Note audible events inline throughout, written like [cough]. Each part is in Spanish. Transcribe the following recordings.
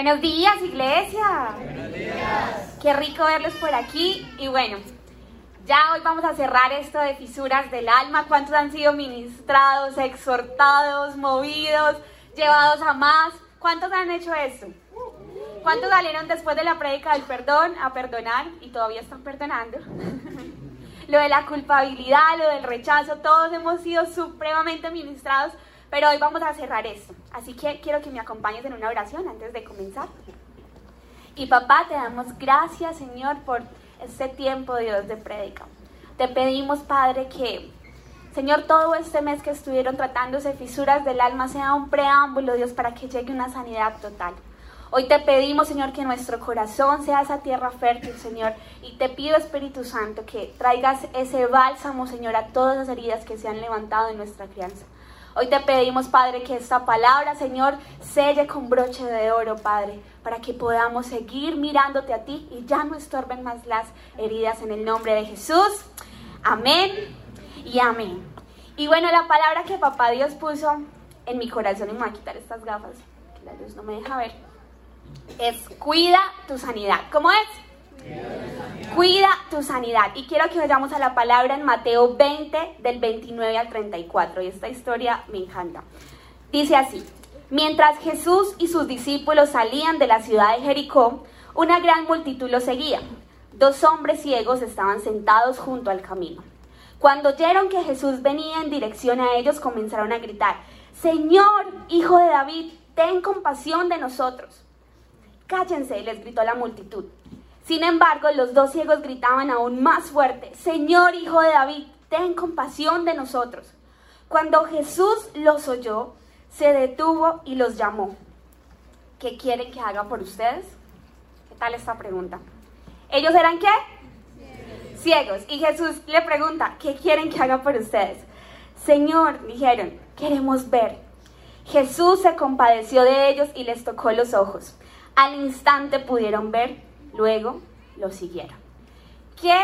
Buenos días, iglesia. Buenos días. Qué rico verlos por aquí. Y bueno, ya hoy vamos a cerrar esto de fisuras del alma. ¿Cuántos han sido ministrados, exhortados, movidos, llevados a más? ¿Cuántos han hecho esto? ¿Cuántos salieron después de la prédica del perdón a perdonar y todavía están perdonando? [laughs] lo de la culpabilidad, lo del rechazo, todos hemos sido supremamente ministrados pero hoy vamos a cerrar esto. Así que quiero que me acompañes en una oración antes de comenzar. Y papá, te damos gracias, Señor, por este tiempo, Dios, de prédica. Te pedimos, Padre, que, Señor, todo este mes que estuvieron tratándose fisuras del alma sea un preámbulo, Dios, para que llegue una sanidad total. Hoy te pedimos, Señor, que nuestro corazón sea esa tierra fértil, Señor. Y te pido, Espíritu Santo, que traigas ese bálsamo, Señor, a todas las heridas que se han levantado en nuestra crianza. Hoy te pedimos, Padre, que esta palabra, Señor, selle con broche de oro, Padre, para que podamos seguir mirándote a ti y ya no estorben más las heridas en el nombre de Jesús. Amén y amén. Y bueno, la palabra que papá Dios puso en mi corazón, y me voy a quitar estas gafas, que la luz no me deja ver, es cuida tu sanidad. ¿Cómo es? Cuida tu sanidad. Y quiero que vayamos a la palabra en Mateo 20, del 29 al 34. Y esta historia me encanta. Dice así, mientras Jesús y sus discípulos salían de la ciudad de Jericó, una gran multitud los seguía. Dos hombres ciegos estaban sentados junto al camino. Cuando oyeron que Jesús venía en dirección a ellos, comenzaron a gritar, Señor, hijo de David, ten compasión de nosotros. Cállense, les gritó la multitud. Sin embargo, los dos ciegos gritaban aún más fuerte, Señor Hijo de David, ten compasión de nosotros. Cuando Jesús los oyó, se detuvo y los llamó. ¿Qué quieren que haga por ustedes? ¿Qué tal esta pregunta? ¿Ellos eran qué? Ciegos. Y Jesús le pregunta, ¿qué quieren que haga por ustedes? Señor, dijeron, queremos ver. Jesús se compadeció de ellos y les tocó los ojos. Al instante pudieron ver luego lo siguieron. Qué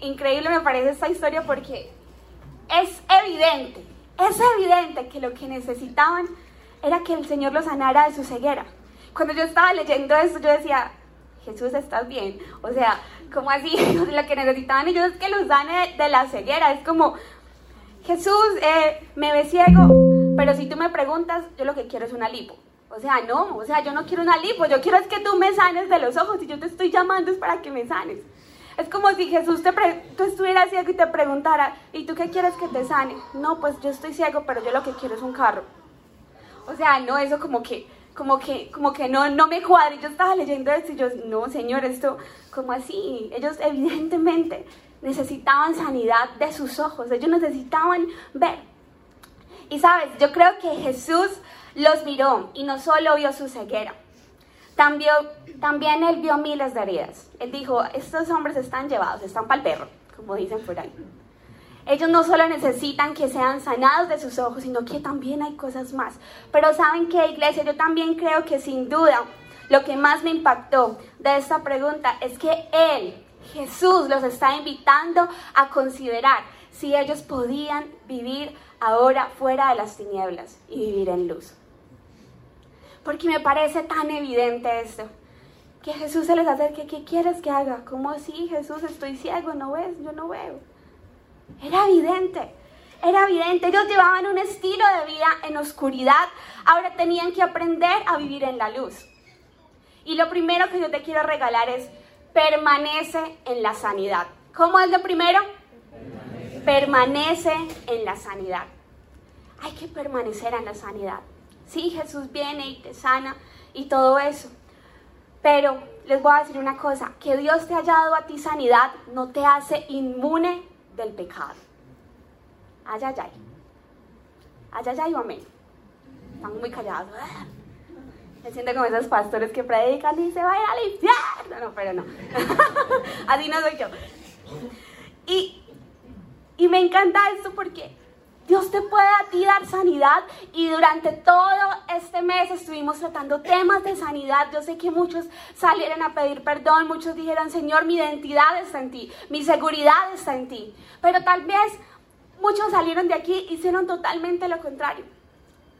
increíble me parece esta historia porque es evidente, es evidente que lo que necesitaban era que el Señor los sanara de su ceguera. Cuando yo estaba leyendo esto, yo decía, Jesús, ¿estás bien? O sea, ¿cómo así? [laughs] lo que necesitaban ellos es que los sane de la ceguera. Es como, Jesús, eh, me ve ciego, pero si tú me preguntas, yo lo que quiero es una lipo. O sea, no, o sea, yo no quiero una lipo, yo quiero es que tú me sanes de los ojos y yo te estoy llamando es para que me sanes. Es como si Jesús te tú estuvieras ciego y te preguntara, ¿y tú qué quieres que te sane? No, pues yo estoy ciego, pero yo lo que quiero es un carro. O sea, no, eso como que, como que, como que no, no me cuadra. Yo estaba leyendo esto y yo, no, Señor, esto, como así? Ellos evidentemente necesitaban sanidad de sus ojos, ellos necesitaban ver. Y sabes, yo creo que Jesús los miró y no solo vio su ceguera, también, también él vio miles de heridas. Él dijo, estos hombres están llevados, están para el perro, como dicen por ahí. Ellos no solo necesitan que sean sanados de sus ojos, sino que también hay cosas más. Pero saben que, iglesia, yo también creo que sin duda lo que más me impactó de esta pregunta es que Él, Jesús, los está invitando a considerar si ellos podían vivir ahora fuera de las tinieblas y vivir en luz porque me parece tan evidente esto. Que Jesús se les acerque, ¿qué quieres que haga? ¿Cómo así, Jesús? Estoy ciego, ¿no ves? Yo no veo. Era evidente, era evidente. Ellos llevaban un estilo de vida en oscuridad, ahora tenían que aprender a vivir en la luz. Y lo primero que yo te quiero regalar es, permanece en la sanidad. ¿Cómo es lo primero? permanece en la sanidad. Hay que permanecer en la sanidad. Sí, Jesús viene y te sana y todo eso. Pero les voy a decir una cosa, que Dios te haya dado a ti sanidad no te hace inmune del pecado. Ay, ay, ay. Ay, ay, ay, amén. Están muy callados. Me siento como esos pastores que predican y se vayan al infierno. No, pero no. [laughs] Así no soy yo. Y, y me encanta esto porque Dios te puede a ti dar sanidad y durante todo este mes estuvimos tratando temas de sanidad. Yo sé que muchos salieron a pedir perdón, muchos dijeron, Señor, mi identidad está en ti, mi seguridad está en ti. Pero tal vez muchos salieron de aquí y hicieron totalmente lo contrario.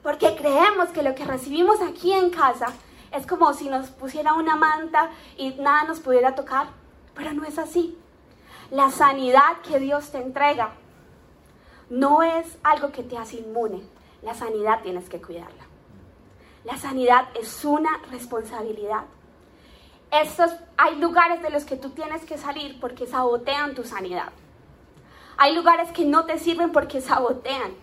Porque creemos que lo que recibimos aquí en casa es como si nos pusiera una manta y nada nos pudiera tocar, pero no es así. La sanidad que Dios te entrega no es algo que te hace inmune, la sanidad tienes que cuidarla. La sanidad es una responsabilidad. Estos, hay lugares de los que tú tienes que salir porque sabotean tu sanidad. Hay lugares que no te sirven porque sabotean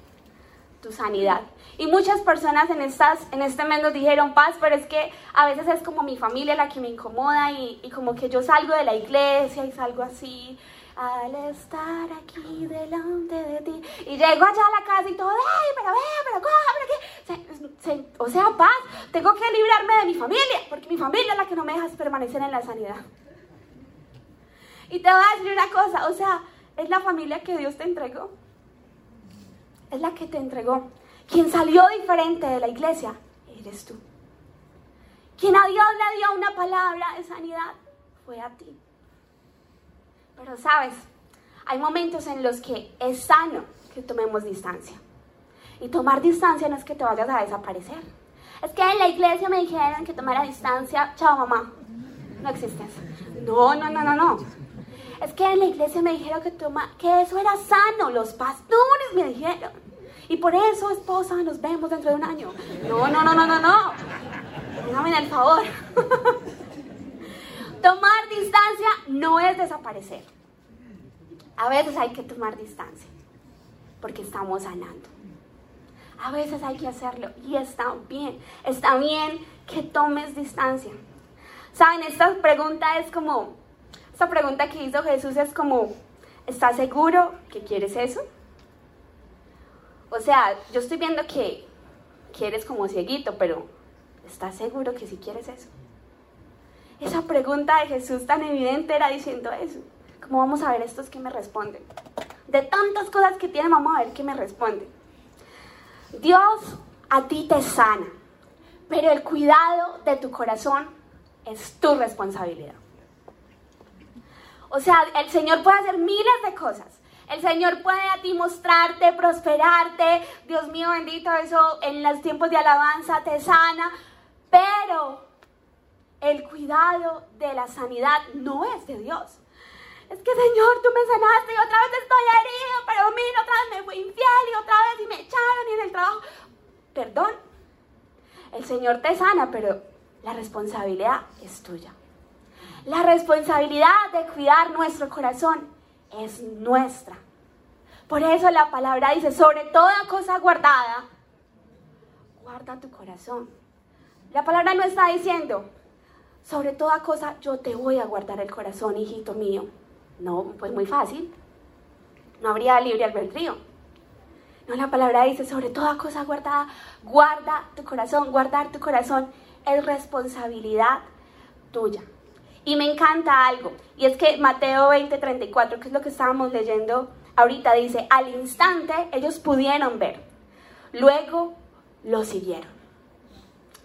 tu sanidad. Y muchas personas en, estas, en este mes nos dijeron, paz, pero es que a veces es como mi familia la que me incomoda y, y como que yo salgo de la iglesia y salgo así al estar aquí delante de ti. Y llego allá a la casa y todo, ¡ay, pero ve, pero coja, pero qué! o sea, paz, tengo que librarme de mi familia, porque mi familia es la que no me deja permanecer en la sanidad. Y te voy a decir una cosa, o sea, es la familia que Dios te entregó. Es la que te entregó. Quien salió diferente de la iglesia, eres tú. Quien a Dios le dio una palabra de sanidad, fue a ti. Pero sabes, hay momentos en los que es sano que tomemos distancia. Y tomar distancia no es que te vayas a desaparecer. Es que en la iglesia me dijeron que tomara distancia. Chao, mamá. No existe eso. No, no, no, no, no. Es que en la iglesia me dijeron que, toma, que eso era sano. Los pastores me dijeron. Y por eso, esposa, nos vemos dentro de un año. No, no, no, no, no, no. Dame el favor. [laughs] Tomar distancia no es desaparecer. A veces hay que tomar distancia porque estamos sanando. A veces hay que hacerlo y está bien. Está bien que tomes distancia. Saben, esta pregunta es como, esta pregunta que hizo Jesús es como, ¿estás seguro que quieres eso? O sea, yo estoy viendo que, quieres como cieguito, pero ¿estás seguro que si quieres eso? Esa pregunta de Jesús tan evidente era diciendo eso. ¿Cómo vamos a ver estos que me responden? De tantas cosas que tienen, vamos a ver qué me responden. Dios a ti te sana, pero el cuidado de tu corazón es tu responsabilidad. O sea, el Señor puede hacer miles de cosas. El Señor puede a ti mostrarte, prosperarte. Dios mío bendito, eso en los tiempos de alabanza te sana. Pero el cuidado de la sanidad no es de Dios. Es que Señor, tú me sanaste y otra vez estoy herido, pero mira, otra vez me fui infiel y otra vez y me echaron y en el trabajo. Perdón. El Señor te sana, pero la responsabilidad es tuya. La responsabilidad de cuidar nuestro corazón es nuestra. Por eso la palabra dice, sobre toda cosa guardada, guarda tu corazón. La palabra no está diciendo, sobre toda cosa yo te voy a guardar el corazón, hijito mío. No, pues muy fácil. No habría libre albedrío. No, la palabra dice, sobre toda cosa guardada, guarda tu corazón. Guardar tu corazón es responsabilidad tuya. Y me encanta algo, y es que Mateo 20:34, que es lo que estábamos leyendo ahorita, dice, al instante ellos pudieron ver, luego lo siguieron.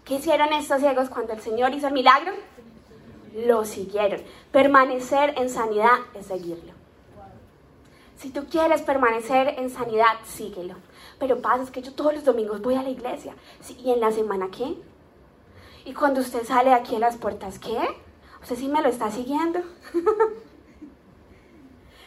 ¿Qué hicieron estos ciegos cuando el Señor hizo el milagro? Lo siguieron. Permanecer en sanidad es seguirlo. Si tú quieres permanecer en sanidad, síguelo. Pero pasa es que yo todos los domingos voy a la iglesia. ¿Y en la semana qué? ¿Y cuando usted sale aquí a las puertas qué? ¿Usted sí me lo está siguiendo? [laughs]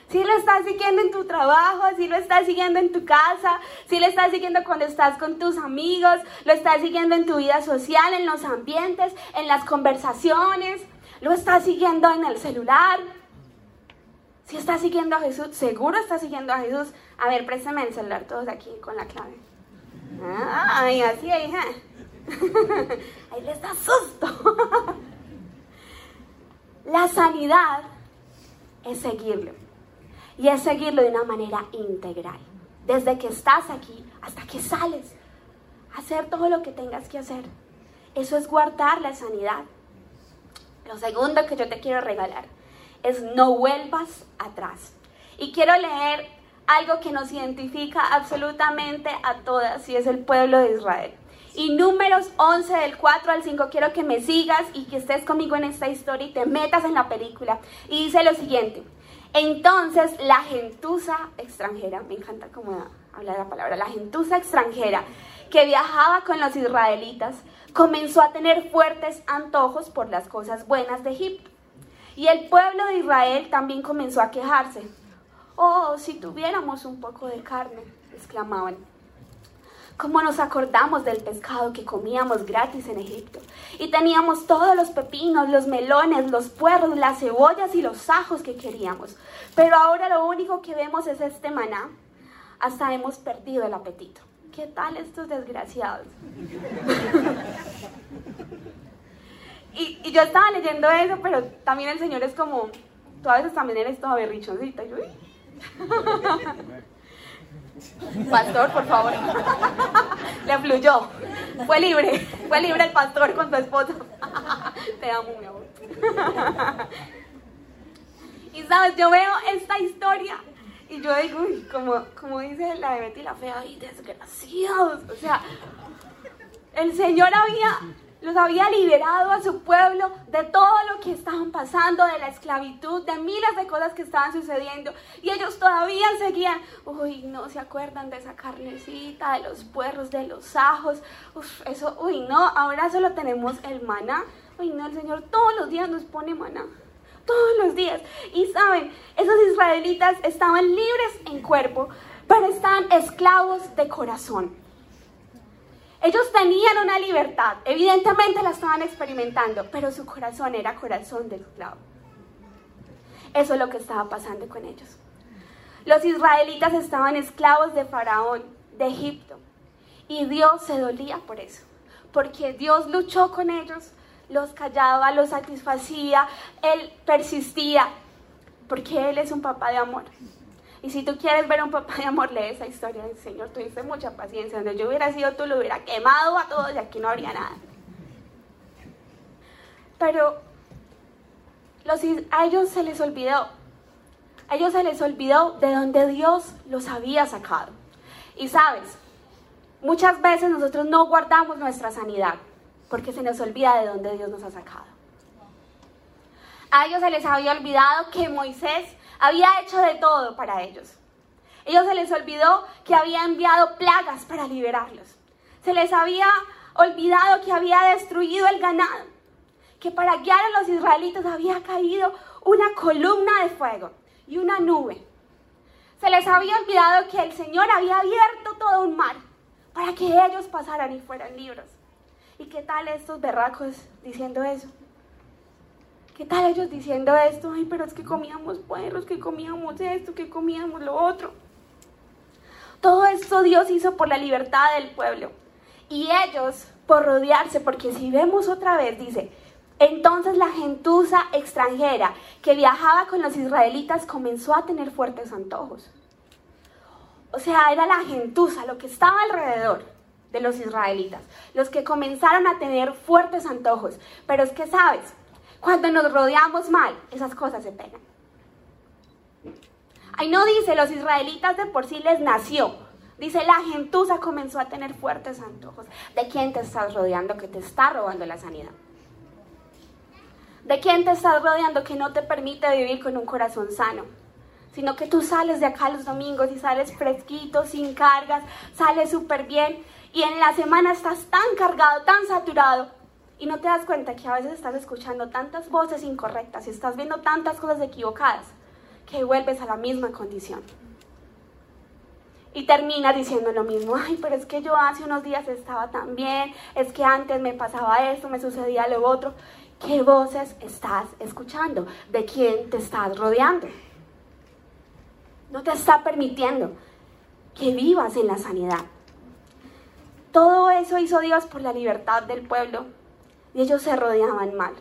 Si lo estás siguiendo en tu trabajo, si lo estás siguiendo en tu casa, si lo estás siguiendo cuando estás con tus amigos, lo estás siguiendo en tu vida social, en los ambientes, en las conversaciones, lo estás siguiendo en el celular. Si estás siguiendo a Jesús, seguro estás siguiendo a Jesús. A ver, préstame el celular todos aquí con la clave. Ay, así, hija. [laughs] Ahí les da susto. [laughs] La sanidad es seguirlo y es seguirlo de una manera integral. Desde que estás aquí hasta que sales. Hacer todo lo que tengas que hacer. Eso es guardar la sanidad. Lo segundo que yo te quiero regalar es no vuelvas atrás. Y quiero leer algo que nos identifica absolutamente a todas y es el pueblo de Israel. Y números 11 del 4 al 5, quiero que me sigas y que estés conmigo en esta historia y te metas en la película. Y dice lo siguiente, entonces la gentuza extranjera, me encanta cómo habla la palabra, la gentuza extranjera que viajaba con los israelitas, comenzó a tener fuertes antojos por las cosas buenas de Egipto. Y el pueblo de Israel también comenzó a quejarse. Oh, si tuviéramos un poco de carne, exclamaban. ¿Cómo nos acordamos del pescado que comíamos gratis en Egipto? Y teníamos todos los pepinos, los melones, los puerros, las cebollas y los ajos que queríamos. Pero ahora lo único que vemos es este maná. Hasta hemos perdido el apetito. ¿Qué tal estos desgraciados? [laughs] y, yo estaba leyendo eso, pero también el Señor es como, tú a veces también eres toda berrichoncita. [laughs] Pastor, por favor. Le fluyó. Fue libre. Fue libre el pastor con su esposa. Te amo, mi amor. Y sabes, yo veo esta historia y yo digo, uy, como, como dice la de Betty la Fea, ay, desgraciados. O sea, el Señor había los había liberado a su pueblo de todo lo que estaban pasando, de la esclavitud, de miles de cosas que estaban sucediendo. Y ellos todavía seguían, uy, no se acuerdan de esa carnecita, de los puerros, de los ajos. Uf, eso, uy, no, ahora solo tenemos el maná. Uy, no, el Señor todos los días nos pone maná. Todos los días. Y saben, esos israelitas estaban libres en cuerpo, pero estaban esclavos de corazón. Ellos tenían una libertad, evidentemente la estaban experimentando, pero su corazón era corazón de esclavo. Eso es lo que estaba pasando con ellos. Los israelitas estaban esclavos de Faraón, de Egipto, y Dios se dolía por eso, porque Dios luchó con ellos, los callaba, los satisfacía, Él persistía, porque Él es un papá de amor. Y si tú quieres ver a un papá de amor, lee esa historia del Señor. Tuviste mucha paciencia. Donde yo hubiera sido tú, lo hubiera quemado a todos y aquí no habría nada. Pero a ellos se les olvidó. A ellos se les olvidó de donde Dios los había sacado. Y sabes, muchas veces nosotros no guardamos nuestra sanidad porque se nos olvida de dónde Dios nos ha sacado. A ellos se les había olvidado que Moisés había hecho de todo para ellos. Ellos se les olvidó que había enviado plagas para liberarlos. Se les había olvidado que había destruido el ganado. Que para guiar a los israelitas había caído una columna de fuego y una nube. Se les había olvidado que el Señor había abierto todo un mar para que ellos pasaran y fueran libres. ¿Y qué tal estos berracos diciendo eso? ¿Qué tal ellos diciendo esto? Ay, pero es que comíamos puerros, que comíamos esto, que comíamos lo otro. Todo esto Dios hizo por la libertad del pueblo. Y ellos por rodearse, porque si vemos otra vez, dice, entonces la gentuza extranjera que viajaba con los israelitas comenzó a tener fuertes antojos. O sea, era la gentuza, lo que estaba alrededor de los israelitas, los que comenzaron a tener fuertes antojos. Pero es que, ¿sabes? Cuando nos rodeamos mal, esas cosas se pegan. Ahí no dice, los israelitas de por sí les nació. Dice, la gentuza comenzó a tener fuertes antojos. ¿De quién te estás rodeando que te está robando la sanidad? ¿De quién te estás rodeando que no te permite vivir con un corazón sano? Sino que tú sales de acá los domingos y sales fresquito, sin cargas, sales súper bien y en la semana estás tan cargado, tan saturado y no te das cuenta que a veces estás escuchando tantas voces incorrectas y estás viendo tantas cosas equivocadas que vuelves a la misma condición. Y terminas diciendo lo mismo, ay, pero es que yo hace unos días estaba tan bien, es que antes me pasaba esto, me sucedía lo otro. ¿Qué voces estás escuchando? ¿De quién te estás rodeando? No te está permitiendo que vivas en la sanidad. Todo eso hizo Dios por la libertad del pueblo y ellos se rodeaban mal.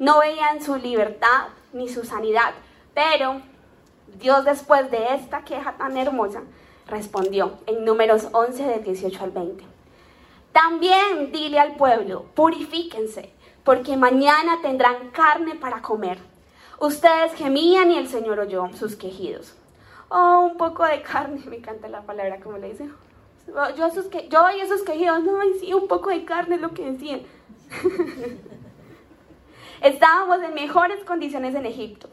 No veían su libertad ni su sanidad, pero Dios después de esta queja tan hermosa respondió en números 11 del 18 al 20. También dile al pueblo, purifíquense, porque mañana tendrán carne para comer. Ustedes gemían y el Señor oyó sus quejidos. Oh, un poco de carne, [laughs] me encanta la palabra como le dice. Yo, esos que, yo oí esos quejidos, no, sí, un poco de carne es lo que decían. [laughs] Estábamos en mejores condiciones en Egipto.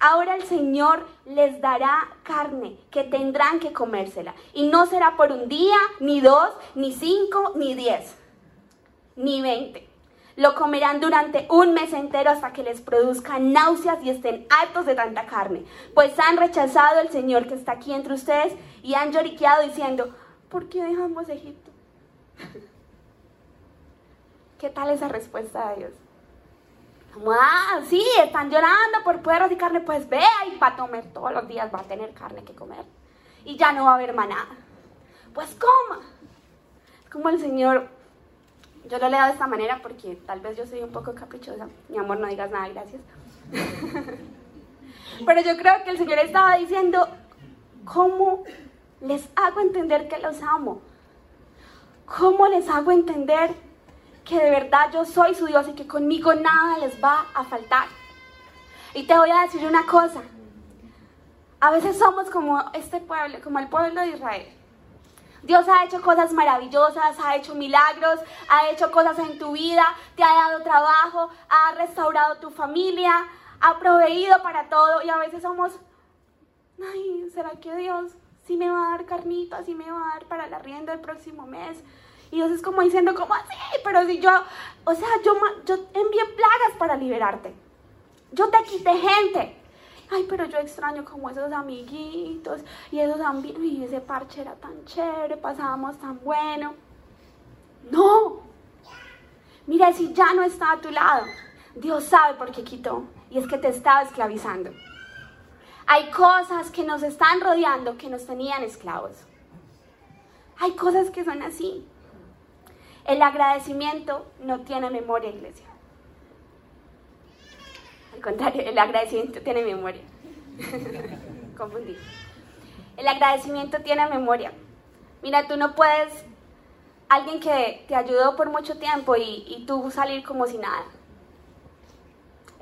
Ahora el Señor les dará carne que tendrán que comérsela. Y no será por un día, ni dos, ni cinco, ni diez, ni veinte. Lo comerán durante un mes entero hasta que les produzca náuseas y estén hartos de tanta carne. Pues han rechazado al Señor que está aquí entre ustedes y han lloriqueado diciendo, ¿por qué dejamos Egipto? [laughs] ¿Qué tal esa respuesta de Dios? ah, sí, están llorando por puerros y carne, pues vea y para comer todos los días va a tener carne que comer. Y ya no va a haber manada. Pues coma. Como el Señor, yo lo leo de esta manera porque tal vez yo soy un poco caprichosa. Mi amor, no digas nada, gracias. [laughs] Pero yo creo que el Señor estaba diciendo, ¿cómo les hago entender que los amo? ¿Cómo les hago entender que de verdad yo soy su Dios y que conmigo nada les va a faltar. Y te voy a decir una cosa. A veces somos como este pueblo, como el pueblo de Israel. Dios ha hecho cosas maravillosas, ha hecho milagros, ha hecho cosas en tu vida, te ha dado trabajo, ha restaurado tu familia, ha proveído para todo y a veces somos, ay, ¿será que Dios sí me va a dar carnitas, sí me va a dar para la rienda el próximo mes? Y Dios es como diciendo, ¿cómo así? Pero si yo, o sea, yo, yo envié plagas para liberarte. Yo te quité gente. Ay, pero yo extraño como esos amiguitos y esos ambientes. Y ese parche era tan chévere, pasábamos tan bueno. No. Mira, si ya no está a tu lado, Dios sabe por qué quitó. Y es que te estaba esclavizando. Hay cosas que nos están rodeando que nos tenían esclavos. Hay cosas que son así. El agradecimiento no tiene memoria, iglesia. Al contrario, el agradecimiento tiene memoria. [laughs] Confundí. El agradecimiento tiene memoria. Mira, tú no puedes, alguien que te ayudó por mucho tiempo y, y tú salir como si nada.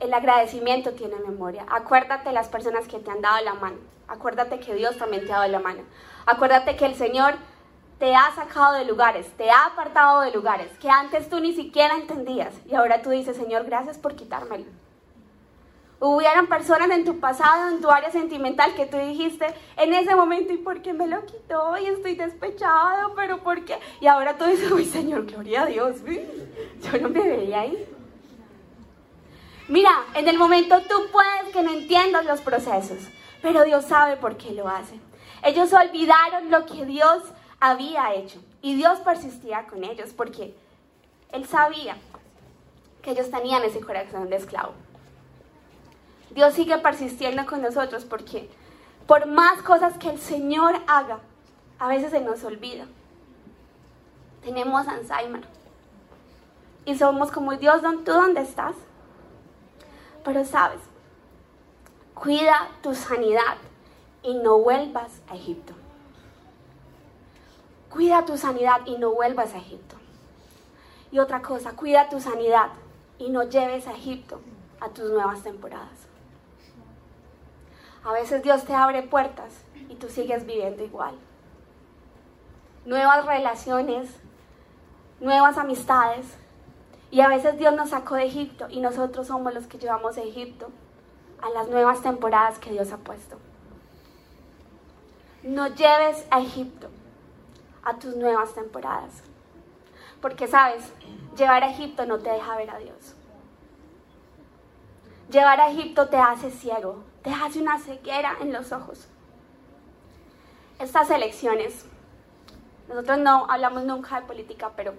El agradecimiento tiene memoria. Acuérdate las personas que te han dado la mano. Acuérdate que Dios también te ha dado la mano. Acuérdate que el Señor te ha sacado de lugares, te ha apartado de lugares que antes tú ni siquiera entendías y ahora tú dices, Señor, gracias por quitármelo. Hubieran personas en tu pasado, en tu área sentimental, que tú dijiste en ese momento, ¿y por qué me lo quitó? Y estoy despechado, pero ¿por qué? Y ahora tú dices, uy, Señor, gloria a Dios, yo no me veía ahí. Mira, en el momento tú puedes que no entiendas los procesos, pero Dios sabe por qué lo hace. Ellos olvidaron lo que Dios había hecho. Y Dios persistía con ellos porque Él sabía que ellos tenían ese corazón de esclavo. Dios sigue persistiendo con nosotros porque por más cosas que el Señor haga, a veces se nos olvida. Tenemos Alzheimer. Y somos como, Dios, ¿tú dónde estás? Pero sabes, cuida tu sanidad y no vuelvas a Egipto. Cuida tu sanidad y no vuelvas a Egipto. Y otra cosa, cuida tu sanidad y no lleves a Egipto a tus nuevas temporadas. A veces Dios te abre puertas y tú sigues viviendo igual. Nuevas relaciones, nuevas amistades. Y a veces Dios nos sacó de Egipto y nosotros somos los que llevamos a Egipto a las nuevas temporadas que Dios ha puesto. No lleves a Egipto a tus nuevas temporadas. Porque sabes, llevar a Egipto no te deja ver a Dios. Llevar a Egipto te hace ciego, te hace una ceguera en los ojos. Estas elecciones, nosotros no hablamos nunca de política, pero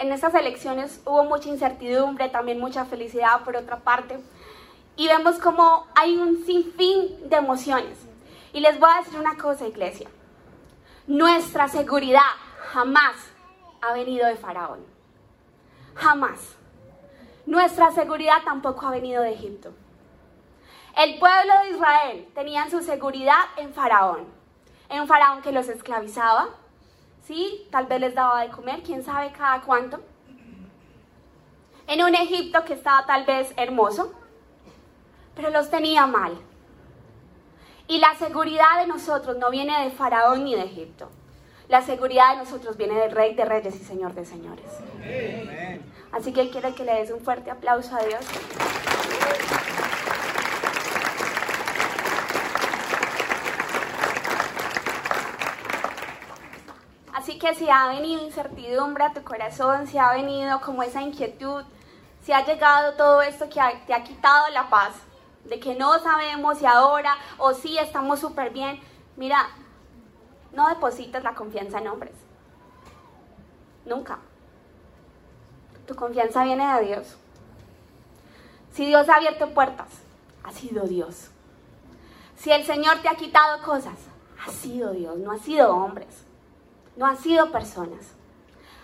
en estas elecciones hubo mucha incertidumbre, también mucha felicidad por otra parte. Y vemos como hay un sinfín de emociones. Y les voy a decir una cosa, iglesia. Nuestra seguridad jamás ha venido de Faraón. Jamás. Nuestra seguridad tampoco ha venido de Egipto. El pueblo de Israel tenía su seguridad en Faraón. En un Faraón que los esclavizaba. ¿Sí? Tal vez les daba de comer, quién sabe cada cuánto. En un Egipto que estaba tal vez hermoso, pero los tenía mal. Y la seguridad de nosotros no viene de Faraón ni de Egipto. La seguridad de nosotros viene del Rey de Reyes y Señor de Señores. Así que quiero que le des un fuerte aplauso a Dios. Que si ha venido incertidumbre a tu corazón, si ha venido como esa inquietud, si ha llegado todo esto que te ha quitado la paz, de que no sabemos si ahora o si estamos súper bien, mira, no depositas la confianza en hombres. Nunca. Tu confianza viene de Dios. Si Dios ha abierto puertas, ha sido Dios. Si el Señor te ha quitado cosas, ha sido Dios, no ha sido hombres, no ha sido personas.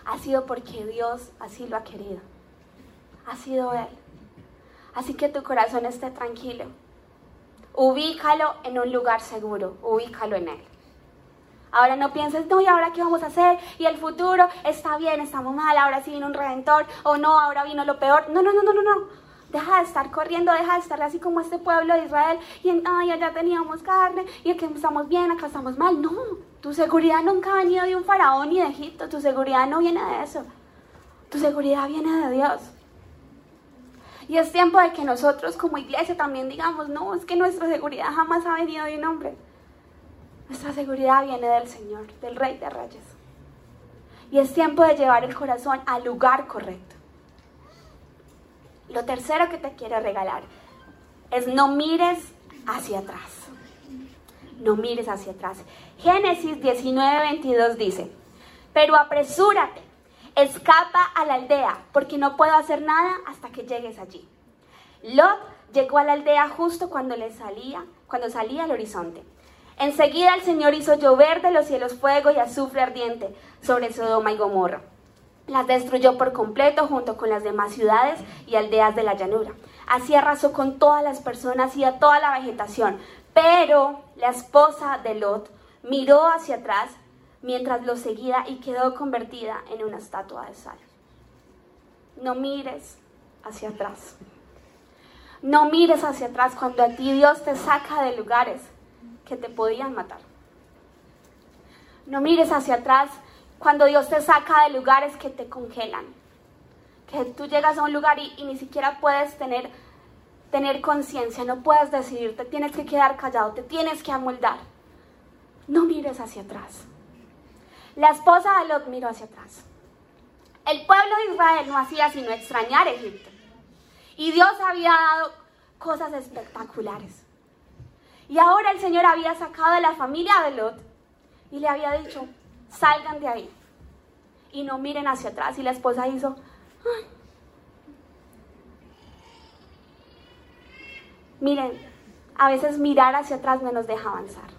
Ha sido porque Dios así lo ha querido. Ha sido Él. Así que tu corazón esté tranquilo. Ubícalo en un lugar seguro, ubícalo en Él. Ahora no pienses, no, ¿y ahora qué vamos a hacer? Y el futuro está bien, estamos mal, ahora sí vino un redentor, o no, ahora vino lo peor. No, no, no, no, no, no. Deja de estar corriendo, deja de estar así como este pueblo de Israel y en, ay, allá teníamos carne y aquí estamos bien, acá estamos mal. No, tu seguridad nunca ha venido de un faraón ni de Egipto, tu seguridad no viene de eso. Tu seguridad viene de Dios. Y es tiempo de que nosotros como iglesia también digamos, no, es que nuestra seguridad jamás ha venido de un hombre. Nuestra seguridad viene del Señor, del Rey de Reyes. Y es tiempo de llevar el corazón al lugar correcto. Lo tercero que te quiero regalar es no mires hacia atrás. No mires hacia atrás. Génesis 19, 22 dice, pero apresúrate, escapa a la aldea, porque no puedo hacer nada hasta que llegues allí. Lot llegó a la aldea justo cuando le salía, cuando salía al horizonte. Enseguida el Señor hizo llover de los cielos fuego y azufre ardiente sobre Sodoma y Gomorra las destruyó por completo junto con las demás ciudades y aldeas de la llanura. Así arrasó con todas las personas y a toda la vegetación. Pero la esposa de Lot miró hacia atrás mientras lo seguía y quedó convertida en una estatua de sal. No mires hacia atrás. No mires hacia atrás cuando a ti Dios te saca de lugares que te podían matar. No mires hacia atrás cuando Dios te saca de lugares que te congelan. Que tú llegas a un lugar y, ni siquiera puedes tener, tener conciencia, no puedes decidir, te tienes que quedar callado, te tienes que amoldar. No mires hacia atrás. La esposa de Lot miró hacia atrás. El pueblo de Israel no hacía sino extrañar Egipto. Y Dios había dado cosas espectaculares. Y ahora el Señor había sacado a la familia de Lot y le había dicho, salgan de ahí y no miren hacia atrás. Y la esposa hizo, miren, a veces mirar hacia atrás no nos deja avanzar.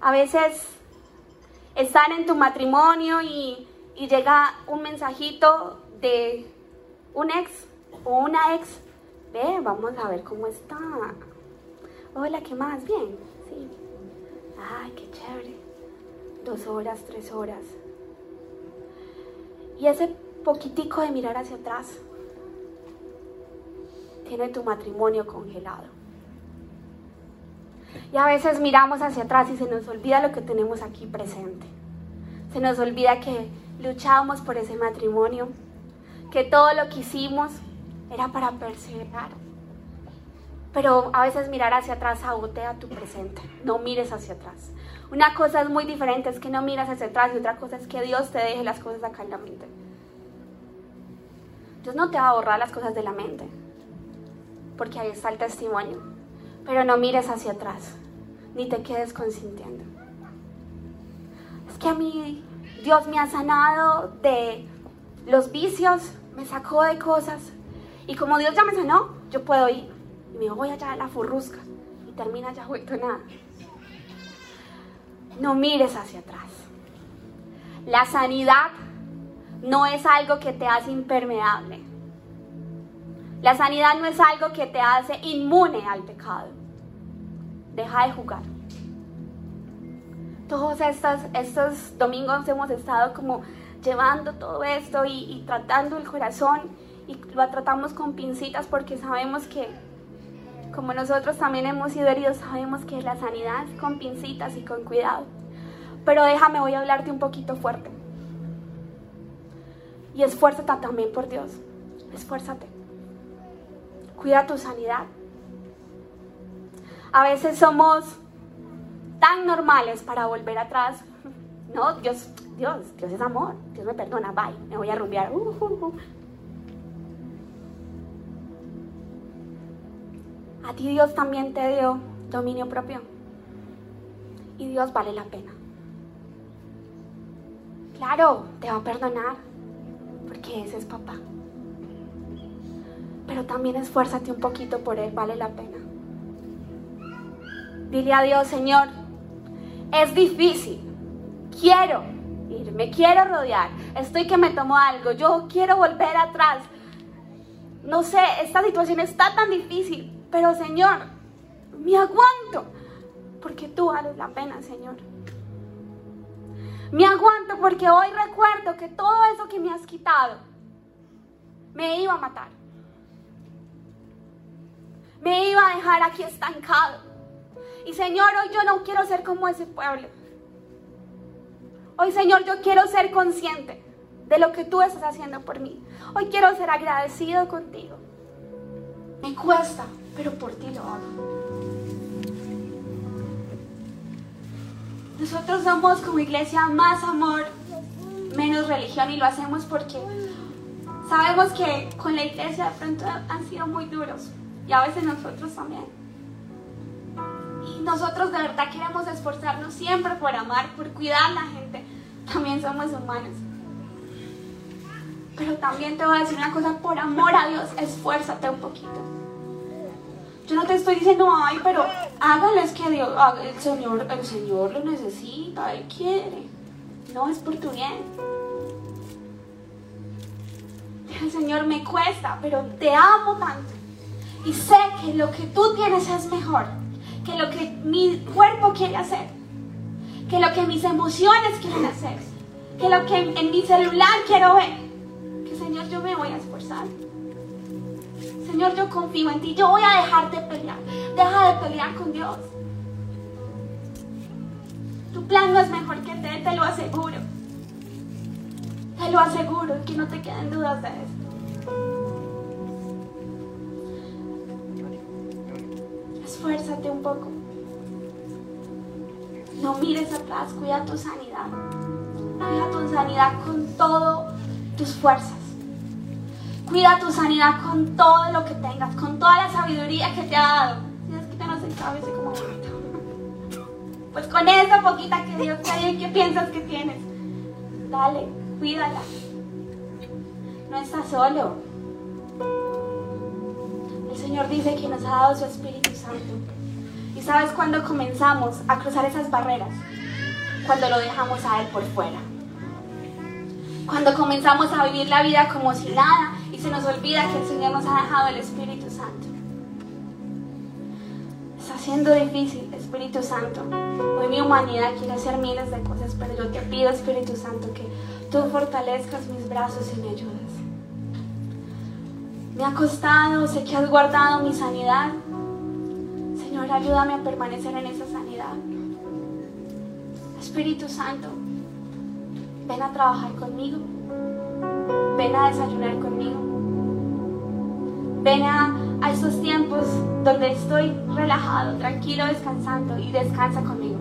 A veces están en tu matrimonio y, y llega un mensajito de un ex o una ex. Ve, vamos a ver cómo está. Hola, ¿qué más? Bien, sí. Ay, qué chévere dos horas, tres horas. Y ese poquitico de mirar hacia atrás tiene tu matrimonio congelado. Y a veces miramos hacia atrás y se nos olvida lo que tenemos aquí presente. Se nos olvida que luchamos por ese matrimonio, que todo lo que hicimos era para perseverar. Pero a veces mirar hacia atrás sabotea tu presente. No mires hacia atrás. Una cosa es muy diferente, es que no miras hacia atrás y otra cosa es que Dios te deje las cosas acá en la mente. Dios no te va a borrar las cosas de la mente, porque ahí está el testimonio. Pero no mires hacia atrás, ni te quedes consintiendo. Es que a mí Dios me ha sanado de los vicios, me sacó de cosas. Y como Dios ya me sanó, yo puedo ir. Y me voy allá a la furrusca. Y termina ya vuelto nada no mires hacia atrás. La sanidad no es algo que te hace impermeable. La sanidad no es algo que te hace inmune al pecado. Deja de jugar. Todos estos, estos domingos hemos estado como llevando todo esto y, tratando el corazón y lo tratamos con pincitas porque sabemos que como nosotros también hemos sido heridos, sabemos que la sanidad es con pincitas y con cuidado. Pero déjame, voy a hablarte un poquito fuerte. Y esfuérzate también por Dios. Esfuérzate. Cuida tu sanidad. A veces somos tan normales para volver atrás [laughs] No, Dios, Dios, Dios es amor. Dios me perdona, bye, me voy a rumbear. Uh, uh, uh. A ti Dios también te dio dominio propio. Y Dios vale la pena. Claro, te va a perdonar, porque ese es papá. Pero también esfuérzate un poquito por Él, vale la pena. Dile a Dios, Señor, es difícil, quiero ir, me quiero rodear, estoy que me tomo algo, yo quiero volver atrás. No sé, esta situación está tan difícil, pero Señor, me aguanto, porque tú vales la pena, Señor. Me aguanto porque hoy recuerdo que todo eso que me has quitado me iba a matar. Me iba a dejar aquí estancado. Y Señor, hoy yo no quiero ser como ese pueblo. Hoy, Señor, yo quiero ser consciente de lo que tú estás haciendo por mí. Hoy quiero ser agradecido contigo. Me cuesta, pero por ti lo hago. Nosotros somos como iglesia más amor, menos religión y lo hacemos porque sabemos que con la iglesia de pronto han sido muy duros y a veces nosotros también. Y nosotros de verdad queremos esforzarnos siempre por amar, por cuidar a la gente. También somos humanos. Pero también te voy a decir una cosa, por amor a Dios, esfuérzate un poquito. Yo no te estoy diciendo, ay, pero hágales que Dios, el Señor, el Señor lo necesita, Él quiere. No es por tu bien. El Señor me cuesta, pero te amo tanto. Y sé que lo que tú tienes es mejor. Que lo que mi cuerpo quiere hacer. Que lo que mis emociones quieren hacer. Que lo que en mi celular quiero ver. Que Señor, yo me voy a esforzar. Señor, yo confío en ti. Yo voy a dejar de pelear. Deja de pelear con Dios. Tu plan no es mejor que el de Él, te lo aseguro. Te lo aseguro, que no te queden dudas de esto. Esfuérzate un poco. No mires atrás, cuida tu sanidad. Cuida tu sanidad con todas tus fuerzas. Cuida tu sanidad con todo lo que tengas, con toda la sabiduría que te ha dado. Si es que te no se como [laughs] Pues con esa poquita que Dios te dio, ¿qué piensas que tienes? Dale, cuídala. No estás solo. El Señor dice que nos ha dado su Espíritu Santo. ¿Y sabes cuándo comenzamos a cruzar esas barreras? Cuando lo dejamos a Él por fuera. Cuando comenzamos a vivir la vida como si nada y se nos olvida que el Señor nos ha dejado el Espíritu Santo. Está siendo difícil, Espíritu Santo. Hoy mi humanidad quiere hacer miles de cosas, pero yo te pido, Espíritu Santo, que tú fortalezcas mis brazos y me ayudes. Me ha costado, sé que has guardado mi sanidad. Señor, ayúdame a permanecer en esa sanidad. Espíritu Santo, ven a trabajar conmigo. Ven a desayunar conmigo. Ven a, esos tiempos donde estoy relajado, tranquilo, descansando y descansa conmigo.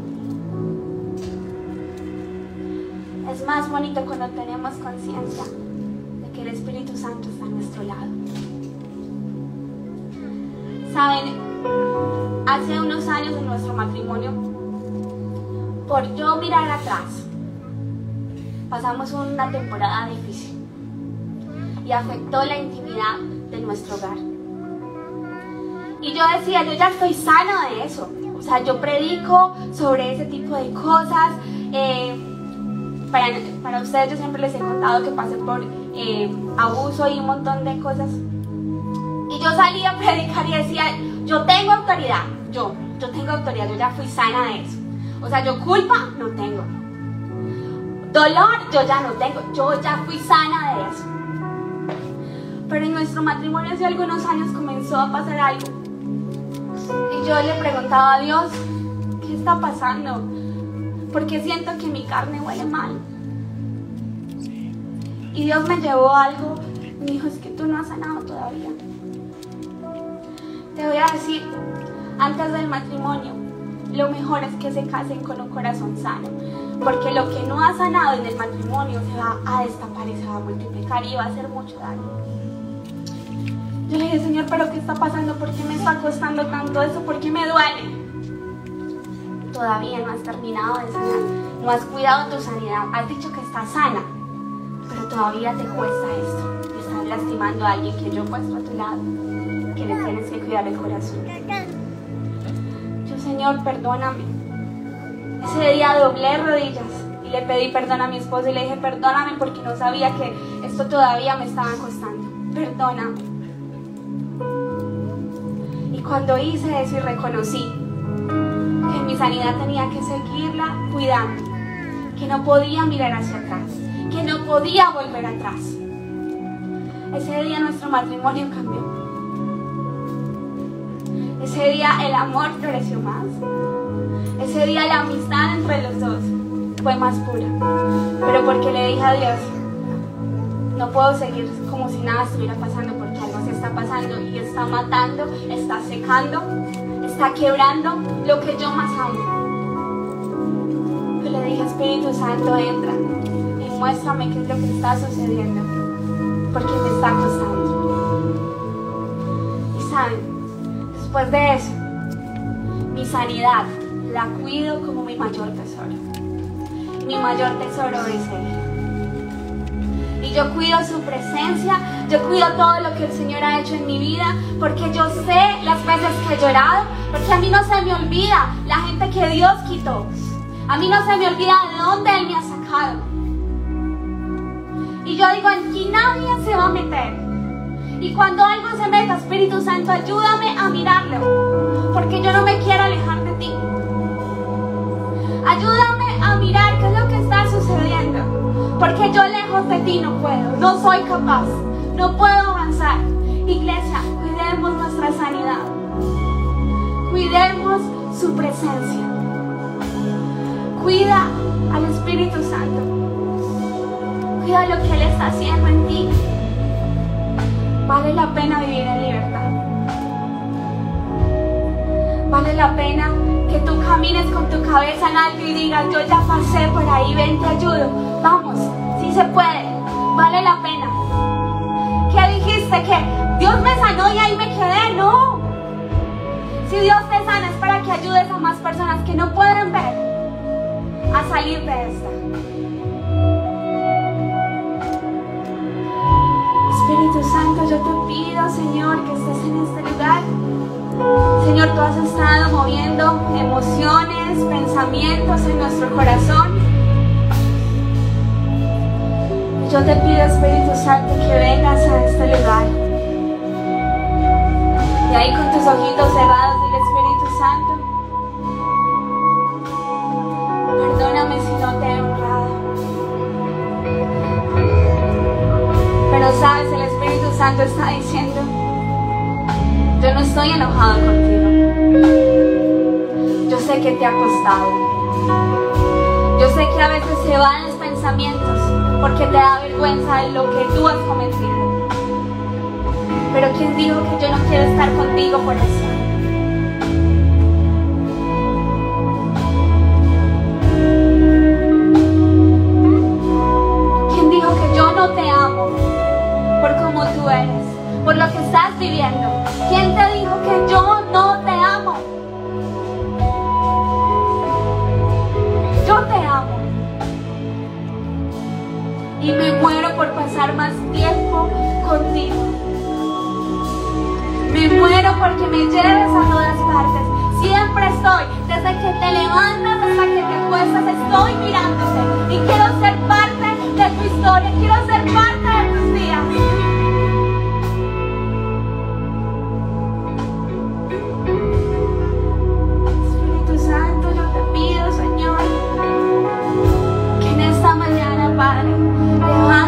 Es más bonito cuando tenemos conciencia de que el Espíritu Santo está a nuestro lado. Saben, hace unos años en nuestro matrimonio, por yo mirar atrás, pasamos una temporada difícil y afectó la intimidad de nuestro hogar. Y yo decía, yo ya estoy sana de eso. O sea, yo predico sobre ese tipo de cosas. Eh, para, ustedes yo siempre les he contado que pasé por eh, abuso y un montón de cosas. Y yo salía a predicar y decía, yo tengo autoridad, yo, yo tengo autoridad, yo ya fui sana de eso. O sea, yo culpa no tengo. Dolor yo ya no tengo, yo ya fui sana de eso. Pero en nuestro matrimonio hace algunos años comenzó a pasar algo. Y yo le preguntaba a Dios, ¿qué está pasando? Porque siento que mi carne huele mal. Y Dios me llevó algo. Me dijo, es que tú no has sanado todavía. Te voy a decir, antes del matrimonio, lo mejor es que se casen con un corazón sano. Porque lo que no ha sanado en el matrimonio se va a destapar y se va a multiplicar y va a hacer mucho daño. Yo le dije, Señor, pero ¿qué está pasando? ¿Por qué me está costando tanto eso? ¿Por qué me duele? Todavía no has terminado de sanar, no has cuidado tu sanidad, has dicho que estás sana, pero todavía te cuesta esto. Estás lastimando a alguien que yo he puesto a tu lado, que le tienes que cuidar el corazón. Yo, Señor, perdóname. Ese día doblé rodillas y le pedí perdón a mi esposo y le dije, perdóname porque no sabía que esto todavía me estaba costando. Perdóname. Cuando hice eso y reconocí que mi sanidad tenía que seguirla cuidando, que no podía mirar hacia atrás, que no podía volver atrás. Ese día nuestro matrimonio cambió. Ese día el amor floreció más. Ese día la amistad entre los dos fue más pura. Pero porque le dije a Dios, no puedo seguir como si nada estuviera pasando está pasando y está matando, está secando, está quebrando lo que yo más amo. Yo le dije, Espíritu Santo, entra y muéstrame qué es lo que está sucediendo, porque me está costando. Y saben, después de eso, mi sanidad la cuido como mi mayor tesoro. Mi mayor tesoro es Él. Y yo cuido su presencia, yo cuido todo lo que el Señor ha hecho en mi vida, porque yo sé las veces que he llorado, porque a mí no se me olvida la gente que Dios quitó. A mí no se me olvida de dónde Él me ha sacado. Y yo digo, aquí nadie se va a meter. Y cuando algo se meta, Espíritu Santo, ayúdame a mirarlo, porque yo no me quiero alejar de ti. Ayúdame a mirar qué es lo que está sucediendo. Porque yo lejos de ti no puedo, no soy capaz, no puedo avanzar. Iglesia, cuidemos nuestra sanidad. Cuidemos su presencia. Cuida al Espíritu Santo. Cuida lo que Él está haciendo en ti. Vale la pena vivir en libertad. Vale la pena que tú camines con tu cabeza en alto y digas, yo ya pasé por ahí, ven, te ayudo. Vamos, si se puede, vale la pena. Que Dios me sanó y ahí me quedé. No. Si Dios te sana es para que ayudes a más personas que no pueden ver a salir de esta. Espíritu Santo, yo te pido, Señor, que estés en este lugar. Señor, tú has estado moviendo emociones, pensamientos en nuestro corazón. Yo te pido, Espíritu Santo, que vengas a este lugar. Y ahí con tus ojitos cerrados, dile Espíritu Santo, perdóname si no te he honrado. Pero sabes, el Espíritu Santo está diciendo, yo no estoy enojado contigo. Yo sé que te ha costado. Yo sé que a veces se van los pensamientos porque te da vergüenza de lo que tú has cometido. Pero ¿quién dijo que yo no quiero estar contigo por eso? ¿Quién dijo que yo no te amo por como tú eres, por lo que estás viviendo? ¿Quién te dijo que yo y me muero por pasar más tiempo contigo. Me muero porque me lleves a todas partes. Siempre estoy, desde que te levantas hasta que te acuestas, estoy mirándote y quiero ser parte de tu historia, quiero ser parte de tus días. 啊